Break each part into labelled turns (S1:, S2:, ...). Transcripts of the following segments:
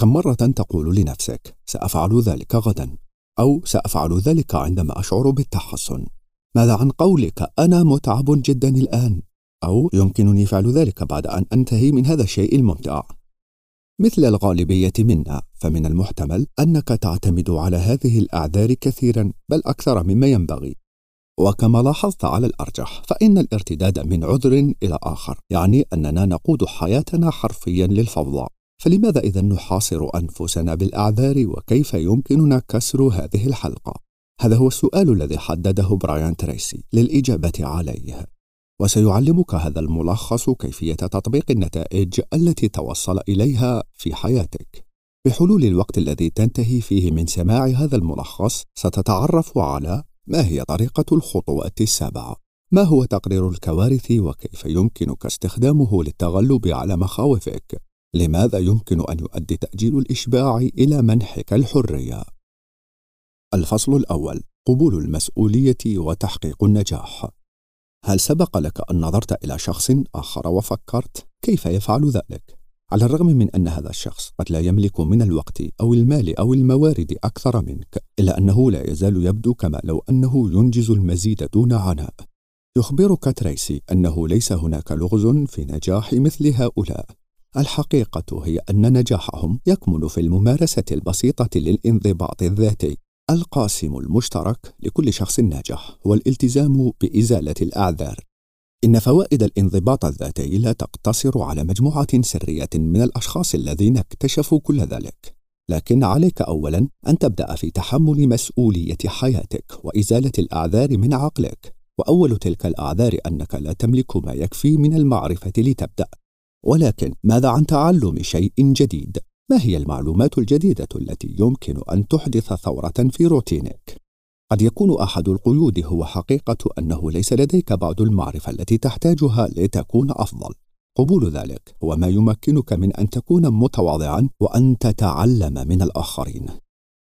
S1: كم مرة تقول لنفسك سأفعل ذلك غدا أو سأفعل ذلك عندما أشعر بالتحسن ماذا عن قولك أنا متعب جدا الآن أو يمكنني فعل ذلك بعد أن أنتهي من هذا الشيء الممتع مثل الغالبية منا فمن المحتمل أنك تعتمد على هذه الأعذار كثيرا بل أكثر مما ينبغي. وكما لاحظت على الأرجح فإن الارتداد من عذر إلى آخر يعني أننا نقود حياتنا حرفيا للفوضى. فلماذا إذا نحاصر أنفسنا بالأعذار وكيف يمكننا كسر هذه الحلقة؟ هذا هو السؤال الذي حدده برايان تريسي للإجابة عليه وسيعلمك هذا الملخص كيفية تطبيق النتائج التي توصل إليها في حياتك. بحلول الوقت الذي تنتهي فيه من سماع هذا الملخص ستتعرف على ما هي طريقة الخطوات السبعة؟ ما هو تقرير الكوارث وكيف يمكنك استخدامه للتغلب على مخاوفك؟ لماذا يمكن أن يؤدي تأجيل الإشباع إلى منحك الحرية؟ الفصل الأول قبول المسؤولية وتحقيق النجاح هل سبق لك أن نظرت إلى شخص آخر وفكرت كيف يفعل ذلك؟ على الرغم من أن هذا الشخص قد لا يملك من الوقت أو المال أو الموارد أكثر منك، إلا أنه لا يزال يبدو كما لو أنه ينجز المزيد دون عناء. يخبرك تريسي أنه ليس هناك لغز في نجاح مثل هؤلاء. الحقيقة هي أن نجاحهم يكمن في الممارسة البسيطة للانضباط الذاتي القاسم المشترك لكل شخص ناجح هو الالتزام بإزالة الأعذار. إن فوائد الانضباط الذاتي لا تقتصر على مجموعة سرية من الأشخاص الذين اكتشفوا كل ذلك، لكن عليك أولاً أن تبدأ في تحمل مسؤولية حياتك وإزالة الأعذار من عقلك، وأول تلك الأعذار أنك لا تملك ما يكفي من المعرفة لتبدأ. ولكن ماذا عن تعلم شيء جديد؟ ما هي المعلومات الجديدة التي يمكن أن تحدث ثورة في روتينك؟ قد يكون أحد القيود هو حقيقة أنه ليس لديك بعض المعرفة التي تحتاجها لتكون أفضل. قبول ذلك هو ما يمكنك من أن تكون متواضعا وأن تتعلم من الآخرين.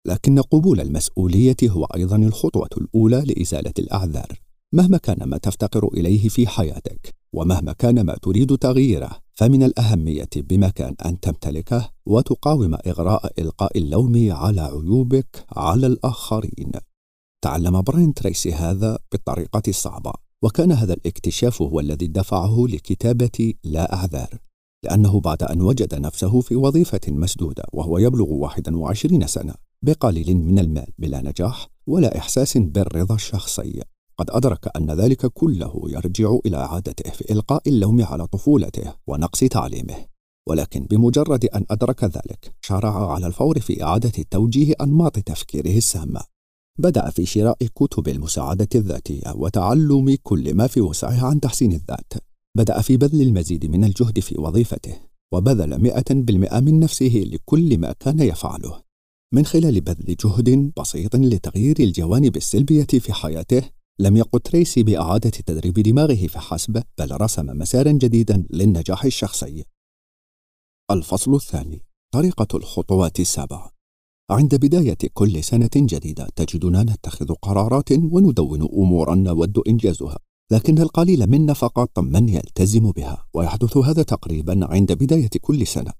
S1: لكن قبول المسؤولية هو أيضا الخطوة الأولى لإزالة الأعذار. مهما كان ما تفتقر إليه في حياتك، ومهما كان ما تريد تغييره فمن الأهمية بمكان أن تمتلكه وتقاوم إغراء إلقاء اللوم على عيوبك على الآخرين. تعلم برين تريسي هذا بالطريقة الصعبة، وكان هذا الاكتشاف هو الذي دفعه لكتابة لا أعذار، لأنه بعد أن وجد نفسه في وظيفة مسدودة وهو يبلغ 21 سنة بقليل من المال بلا نجاح ولا إحساس بالرضا الشخصي قد أدرك أن ذلك كله يرجع إلى عادته في إلقاء اللوم على طفولته ونقص تعليمه. ولكن بمجرد أن أدرك ذلك شرع على الفور في إعادة توجيه أنماط تفكيره السامة. بدأ في شراء كتب المساعدة الذاتية وتعلم كل ما في وسعه عن تحسين الذات. بدأ في بذل المزيد من الجهد في وظيفته وبذل مئة بالمئة من نفسه لكل ما كان يفعله. من خلال بذل جهد بسيط لتغيير الجوانب السلبية في حياته لم يقل تريسي بإعادة تدريب دماغه فحسب بل رسم مسارا جديدا للنجاح الشخصي. الفصل الثاني طريقة الخطوات السبع عند بداية كل سنة جديدة تجدنا نتخذ قرارات وندون أمورا نود إنجازها لكن القليل منا فقط من يلتزم بها ويحدث هذا تقريبا عند بداية كل سنة.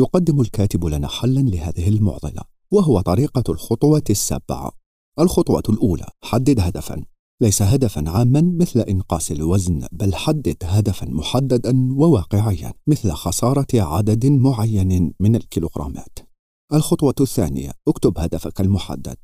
S1: يقدم الكاتب لنا حلا لهذه المعضلة وهو طريقة الخطوات السبعة الخطوة الأولى حدد هدفا. ليس هدفا عاما مثل إنقاص الوزن بل حدد هدفا محددا وواقعيا مثل خسارة عدد معين من الكيلوغرامات. الخطوة الثانية اكتب هدفك المحدد.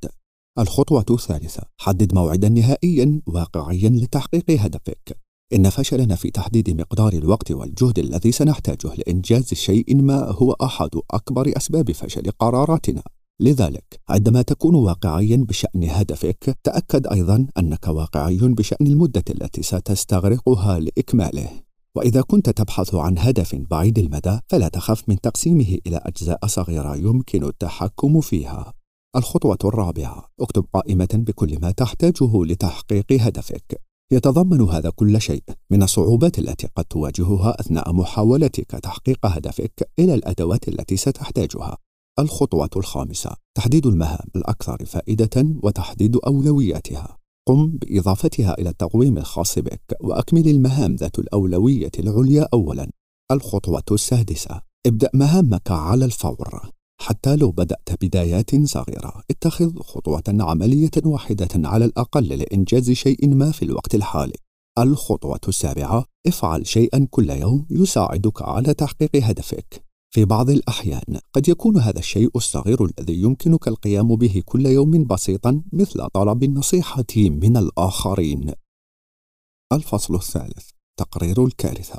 S1: الخطوة الثالثة حدد موعدا نهائيا واقعيا لتحقيق هدفك. إن فشلنا في تحديد مقدار الوقت والجهد الذي سنحتاجه لإنجاز شيء ما هو أحد أكبر أسباب فشل قراراتنا. لذلك عندما تكون واقعيا بشأن هدفك تأكد أيضا أنك واقعي بشأن المدة التي ستستغرقها لإكماله. وإذا كنت تبحث عن هدف بعيد المدى فلا تخف من تقسيمه إلى أجزاء صغيرة يمكن التحكم فيها. الخطوة الرابعة اكتب قائمة بكل ما تحتاجه لتحقيق هدفك. يتضمن هذا كل شيء من الصعوبات التي قد تواجهها أثناء محاولتك تحقيق هدفك إلى الأدوات التي ستحتاجها. الخطوة الخامسة تحديد المهام الأكثر فائدة وتحديد أولوياتها قم بإضافتها إلى التقويم الخاص بك وأكمل المهام ذات الأولوية العليا أولا. الخطوة السادسة ابدأ مهامك على الفور. حتى لو بدأت بدايات صغيرة اتخذ خطوة عملية واحدة على الأقل لإنجاز شيء ما في الوقت الحالي. الخطوة السابعة افعل شيئا كل يوم يساعدك على تحقيق هدفك. في بعض الأحيان قد يكون هذا الشيء الصغير الذي يمكنك القيام به كل يوم بسيطا مثل طلب النصيحة من الآخرين الفصل الثالث تقرير الكارثة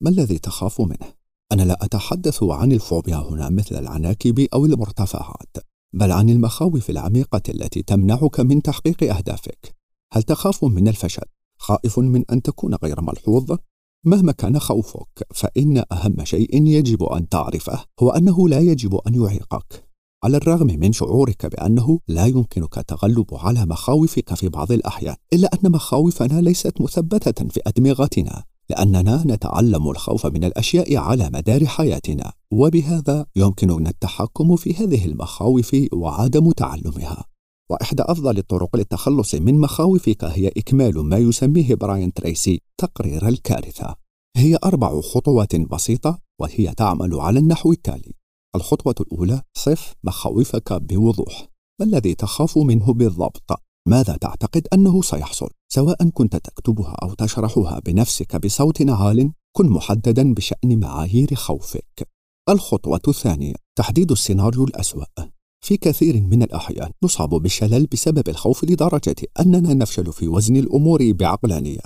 S1: ما الذي تخاف منه؟ أنا لا أتحدث عن الفوبيا هنا مثل العناكب أو المرتفعات بل عن المخاوف العميقة التي تمنعك من تحقيق أهدافك هل تخاف من الفشل؟ خائف من أن تكون غير ملحوظ؟ مهما كان خوفك فإن أهم شيء يجب أن تعرفه هو أنه لا يجب أن يعيقك. على الرغم من شعورك بأنه لا يمكنك التغلب على مخاوفك في بعض الأحيان إلا أن مخاوفنا ليست مثبتة في أدمغتنا لأننا نتعلم الخوف من الأشياء على مدار حياتنا وبهذا يمكننا التحكم في هذه المخاوف وعدم تعلمها. وإحدى أفضل الطرق للتخلص من مخاوفك هي إكمال ما يسميه براين تريسي تقرير الكارثة. هي أربع خطوات بسيطة وهي تعمل على النحو التالي. الخطوة الأولى صف مخاوفك بوضوح. ما الذي تخاف منه بالضبط؟ ماذا تعتقد أنه سيحصل؟ سواء كنت تكتبها أو تشرحها بنفسك بصوت عال كن محددا بشأن معايير خوفك. الخطوة الثانية تحديد السيناريو الأسوأ. في كثير من الأحيان نصاب بالشلل بسبب الخوف لدرجة أننا نفشل في وزن الأمور بعقلانية.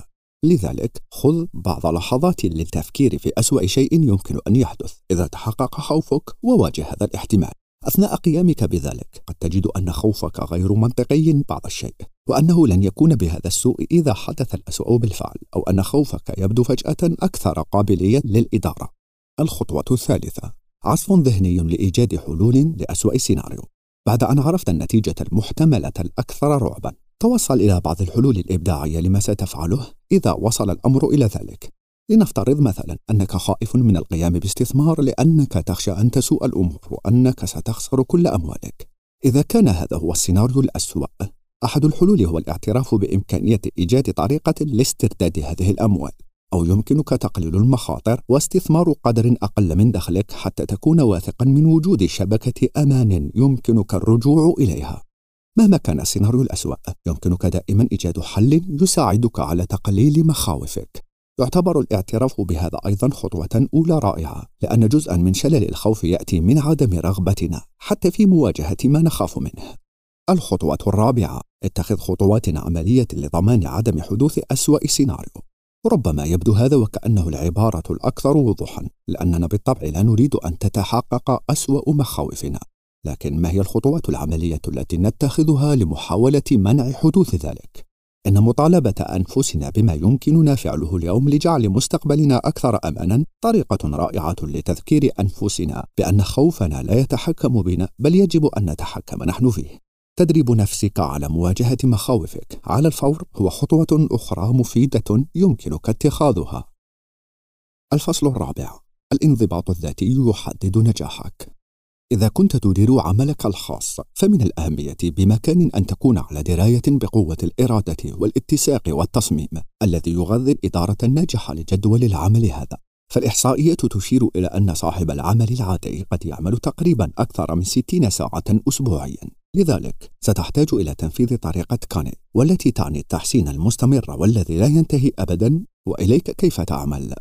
S1: لذلك خذ بعض لحظات للتفكير في أسوأ شيء يمكن أن يحدث إذا تحقق خوفك وواجه هذا الاحتمال. أثناء قيامك بذلك قد تجد أن خوفك غير منطقي بعض الشيء وأنه لن يكون بهذا السوء إذا حدث الأسوأ بالفعل أو أن خوفك يبدو فجأة أكثر قابلية للإدارة. الخطوة الثالثة عصف ذهني لإيجاد حلول لأسوأ سيناريو بعد أن عرفت النتيجة المحتملة الأكثر رعبا توصل إلى بعض الحلول الإبداعية لما ستفعله إذا وصل الأمر إلى ذلك. لنفترض مثلا أنك خائف من القيام باستثمار لأنك تخشى أن تسوء الأمور وأنك ستخسر كل أموالك. إذا كان هذا هو السيناريو الأسوأ أحد الحلول هو الاعتراف بإمكانية إيجاد طريقة لاسترداد هذه الأموال. أو يمكنك تقليل المخاطر واستثمار قدر أقل من دخلك حتى تكون واثقا من وجود شبكة أمان يمكنك الرجوع إليها. مهما كان السيناريو الأسوأ، يمكنك دائما إيجاد حل يساعدك على تقليل مخاوفك. يعتبر الاعتراف بهذا أيضا خطوة أولى رائعة، لأن جزءا من شلل الخوف يأتي من عدم رغبتنا حتى في مواجهة ما نخاف منه. الخطوة الرابعة: اتخذ خطوات عملية لضمان عدم حدوث أسوأ سيناريو. ربما يبدو هذا وكأنه العبارة الأكثر وضوحا لأننا بالطبع لا نريد أن تتحقق أسوأ مخاوفنا لكن ما هي الخطوات العملية التي نتخذها لمحاولة منع حدوث ذلك؟ إن مطالبة أنفسنا بما يمكننا فعله اليوم لجعل مستقبلنا أكثر أمانا طريقة رائعة لتذكير أنفسنا بأن خوفنا لا يتحكم بنا بل يجب أن نتحكم نحن فيه تدريب نفسك على مواجهة مخاوفك على الفور هو خطوة أخرى مفيدة يمكنك اتخاذها. الفصل الرابع: الانضباط الذاتي يحدد نجاحك. إذا كنت تدير عملك الخاص، فمن الأهمية بمكان أن تكون على دراية بقوة الإرادة والاتساق والتصميم الذي يغذي الإدارة الناجحة لجدول العمل هذا. فالإحصائيات تشير إلى أن صاحب العمل العادي قد يعمل تقريبا أكثر من 60 ساعة أسبوعيا. لذلك ستحتاج إلى تنفيذ طريقة كاني والتي تعني التحسين المستمر والذي لا ينتهي أبدا. وإليك كيف تعمل؟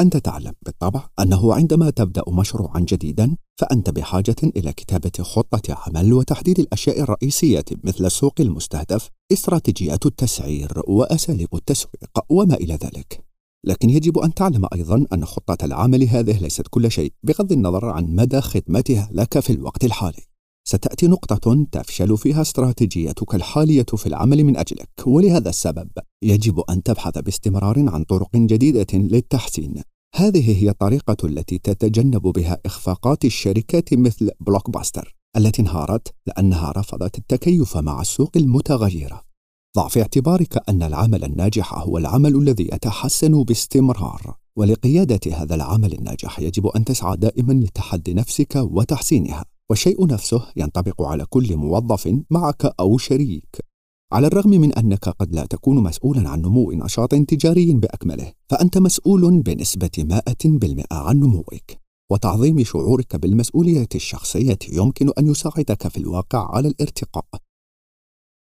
S1: أنت تعلم بالطبع أنه عندما تبدأ مشروعا جديدا فأنت بحاجة إلى كتابة خطة عمل وتحديد الأشياء الرئيسية مثل السوق المستهدف، استراتيجيات التسعير وأساليب التسويق وما إلى ذلك. لكن يجب أن تعلم أيضا أن خطة العمل هذه ليست كل شيء بغض النظر عن مدى خدمتها لك في الوقت الحالي. ستأتي نقطة تفشل فيها استراتيجيتك الحالية في العمل من أجلك، ولهذا السبب يجب أن تبحث باستمرار عن طرق جديدة للتحسين. هذه هي الطريقة التي تتجنب بها إخفاقات الشركات مثل بلوك باستر التي انهارت لأنها رفضت التكيف مع السوق المتغيرة. ضع في اعتبارك أن العمل الناجح هو العمل الذي يتحسن باستمرار، ولقيادة هذا العمل الناجح يجب أن تسعى دائما لتحدي نفسك وتحسينها. والشيء نفسه ينطبق على كل موظف معك أو شريك على الرغم من أنك قد لا تكون مسؤولا عن نمو نشاط تجاري بأكمله فأنت مسؤول بنسبة 100% عن نموك وتعظيم شعورك بالمسؤولية الشخصية يمكن أن يساعدك في الواقع على الارتقاء.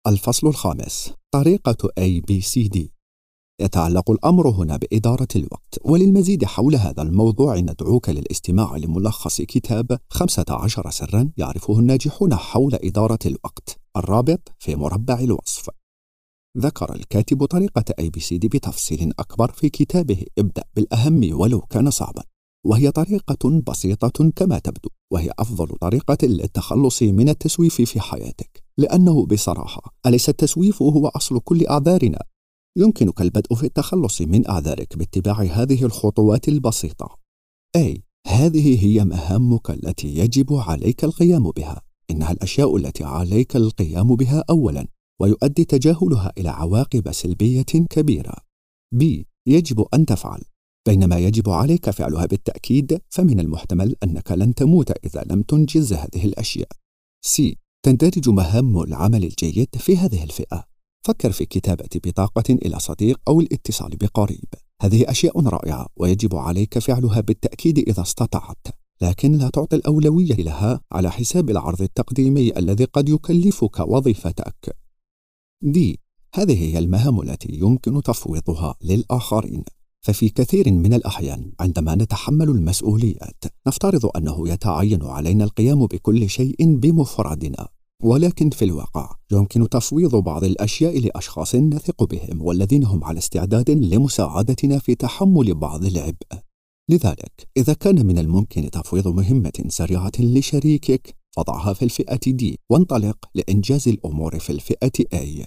S1: الفصل الخامس. طريقة ABCD يتعلق الأمر هنا بإدارة الوقت وللمزيد حول هذا الموضوع ندعوك للاستماع لملخص كتاب 15 سرا يعرفه الناجحون حول إدارة الوقت الرابط في مربع الوصف. ذكر الكاتب طريقة دي بتفصيل أكبر في كتابه ابدأ بالأهم ولو كان صعبا وهي طريقة بسيطة كما تبدو وهي أفضل طريقة للتخلص من التسويف في حياتك. لأنه بصراحة أليس التسويف هو أصل كل أعذارنا؟ يمكنك البدء في التخلص من أعذارك باتباع هذه الخطوات البسيطة. أي هذه هي مهامك التي يجب عليك القيام بها. إنها الأشياء التي عليك القيام بها أولا ويؤدي تجاهلها إلى عواقب سلبية كبيرة. ب يجب أن تفعل. بينما يجب عليك فعلها بالتأكيد فمن المحتمل أنك لن تموت إذا لم تنجز هذه الأشياء. س تندرج مهام العمل الجيد في هذه الفئة. فكر في كتابة بطاقة إلى صديق أو الاتصال بقريب. هذه أشياء رائعة ويجب عليك فعلها بالتأكيد إذا استطعت. لكن لا تعطي الأولوية لها على حساب العرض التقديمي الذي قد يكلفك وظيفتك. دي هذه هي المهام التي يمكن تفويضها للآخرين. ففي كثير من الأحيان عندما نتحمل المسؤوليات نفترض أنه يتعين علينا القيام بكل شيء بمفردنا. ولكن في الواقع يمكن تفويض بعض الأشياء لأشخاص نثق بهم والذين هم على استعداد لمساعدتنا في تحمل بعض العبء. لذلك إذا كان من الممكن تفويض مهمة سريعة لشريكك فضعها في الفئة دي وانطلق لإنجاز الأمور في الفئة اي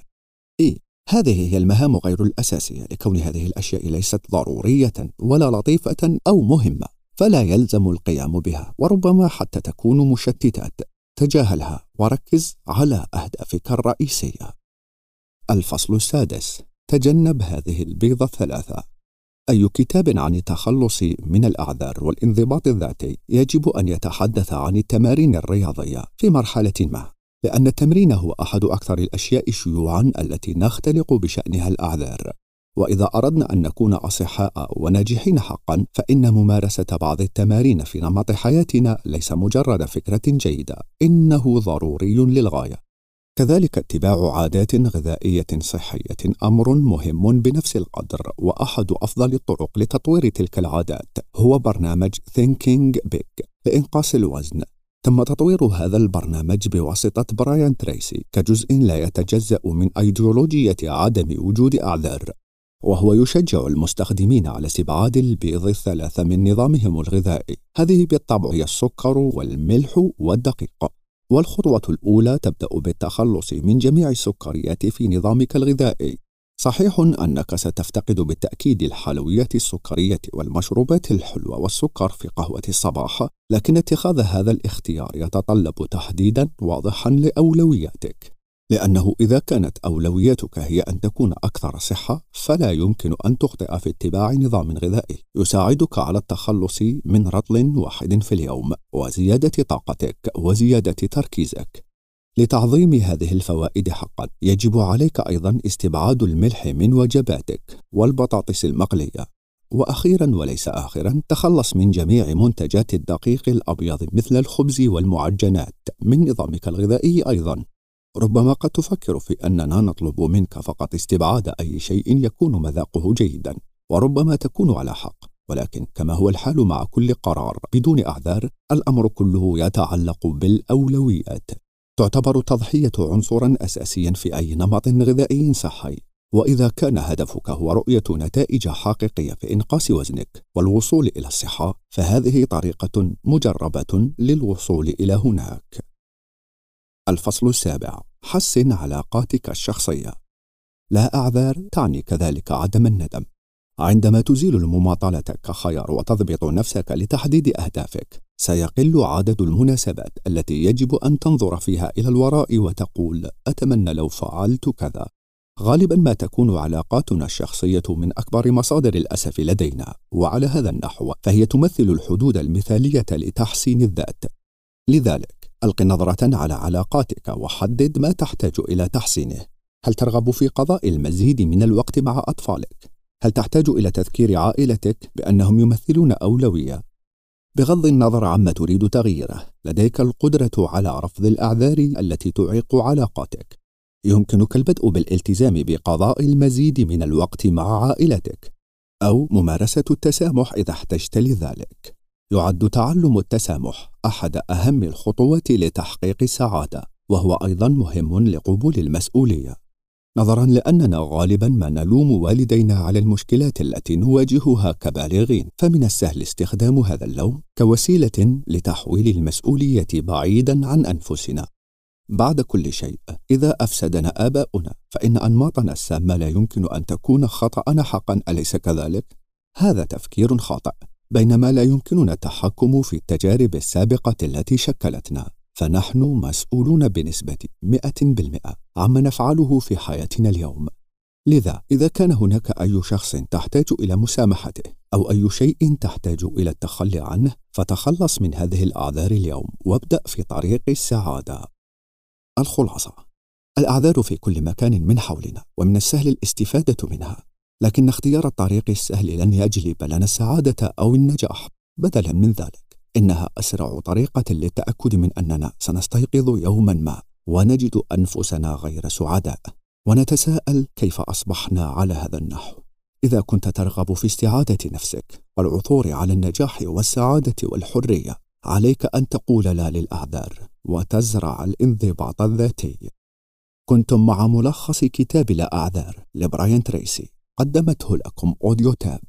S1: اي هذه هي المهام غير الاساسيه لكون هذه الأشياء ليست ضرورية ولا لطيفة أو مهمة فلا يلزم القيام بها وربما حتى تكون مشتتات تجاهلها وركز على أهدافك الرئيسية. الفصل السادس: تجنب هذه البيضة الثلاثة. أي كتاب عن التخلص من الأعذار والانضباط الذاتي يجب أن يتحدث عن التمارين الرياضية في مرحلة ما، لأن التمرين هو أحد أكثر الأشياء شيوعًا التي نختلق بشأنها الأعذار. وإذا أردنا أن نكون أصحاء وناجحين حقا فإن ممارسة بعض التمارين في نمط حياتنا ليس مجرد فكرة جيدة إنه ضروري للغاية كذلك اتباع عادات غذائية صحية أمر مهم بنفس القدر وأحد أفضل الطرق لتطوير تلك العادات هو برنامج Thinking Big لإنقاص الوزن تم تطوير هذا البرنامج بواسطة براين تريسي كجزء لا يتجزأ من أيديولوجية عدم وجود أعذار وهو يشجع المستخدمين على استبعاد البيض الثلاثة من نظامهم الغذائي. هذه بالطبع هي السكر والملح والدقيق والخطوة الأولى تبدأ بالتخلص من جميع السكريات في نظامك الغذائي. صحيح أنك ستفتقد بالتأكيد الحلويات السكرية والمشروبات الحلوة والسكر في قهوة الصباح لكن اتخاذ هذا الاختيار يتطلب تحديدا واضحا لأولوياتك. لأنه إذا كانت أولوياتك هي أن تكون أكثر صحة فلا يمكن أن تخطئ في اتباع نظام غذائي. يساعدك على التخلص من رطل واحد في اليوم وزيادة طاقتك وزيادة تركيزك. لتعظيم هذه الفوائد حقا يجب عليك أيضا استبعاد الملح من وجباتك والبطاطس المقلية. وأخيرا وليس اخرا تخلص من جميع منتجات الدقيق الأبيض مثل الخبز والمعجنات من نظامك الغذائي أيضا. ربما قد تفكر في أننا نطلب منك فقط استبعاد أي شيء يكون مذاقه جيدا وربما تكون على حق. ولكن كما هو الحال مع كل قرار بدون أعذار الأمر كله يتعلق بالأولويات. تعتبر التضحية عنصرا اساسيا في أي نمط غذائي صحي. وإذا كان هدفك هو رؤية نتائج حقيقية في إنقاص وزنك والوصول إلى الصحة فهذه طريقة مجربة للوصول إلى هناك. الفصل السابع حسن علاقاتك الشخصية. لا أعذار تعني كذلك عدم الندم. عندما تزيل المماطلة كخيار وتضبط نفسك لتحديد أهدافك سيقل عدد المناسبات التي يجب أن تنظر فيها إلى الوراء وتقول أتمنى لو فعلت كذا غالبا ما تكون علاقاتنا الشخصية من أكبر مصادر الأسف لدينا وعلى هذا النحو فهي تمثل الحدود المثالية لتحسين الذات لذلك ألق نظرة على علاقاتك وحدد ما تحتاج إلى تحسينه. هل ترغب في قضاء المزيد من الوقت مع أطفالك؟ هل تحتاج إلى تذكير عائلتك بأنهم يمثلون أولوية؟ بغض النظر عما تريد تغييره لديك القدرة على رفض الأعذار التي تعيق علاقاتك. يمكنك البدء بالالتزام بقضاء المزيد من الوقت مع عائلتك أو ممارسة التسامح إذا احتجت لذلك. يعد تعلم التسامح أحد أهم الخطوات لتحقيق السعادة وهو أيضا مهم لقبول المسؤولية. نظرا لأننا غالبا ما نلوم والدينا على المشكلات التي نواجهها كبالغين. فمن السهل استخدام هذا اللوم كوسيلة لتحويل المسؤولية بعيدا عن أنفسنا. بعد كل شيء إذا أفسدنا آباؤنا فإن أنماطنا السامة لا يمكن أن تكون خطأنا حقا. أليس كذلك؟ هذا تفكير خاطئ بينما لا يمكننا التحكم في التجارب السابقة التي شكلتنا. فنحن مسؤولون بنسبة 100% عما نفعله في حياتنا اليوم. لذا إذا كان هناك أي شخص تحتاج إلى مسامحته أو أي شيء تحتاج إلى التخلي عنه فتخلص من هذه الأعذار اليوم وابدأ في طريق السعادة. الخلاصة. الأعذار في كل مكان من حولنا ومن السهل الاستفادة منها لكن اختيار الطريق السهل لن يجلب لنا السعادة أو النجاح بدلا من ذلك. إنها أسرع طريقة للتأكد من أننا سنستيقظ يوما ما ونجد أنفسنا غير سعداء ونتساءل كيف أصبحنا على هذا النحو. إذا كنت ترغب في استعادة نفسك والعثور على النجاح والسعادة والحرية عليك أن تقول لا للأعذار وتزرع الانضباط الذاتي. كنتم مع ملخص كتاب لا أعذار لبراين تريسي قدمته لكم أوديو تاب.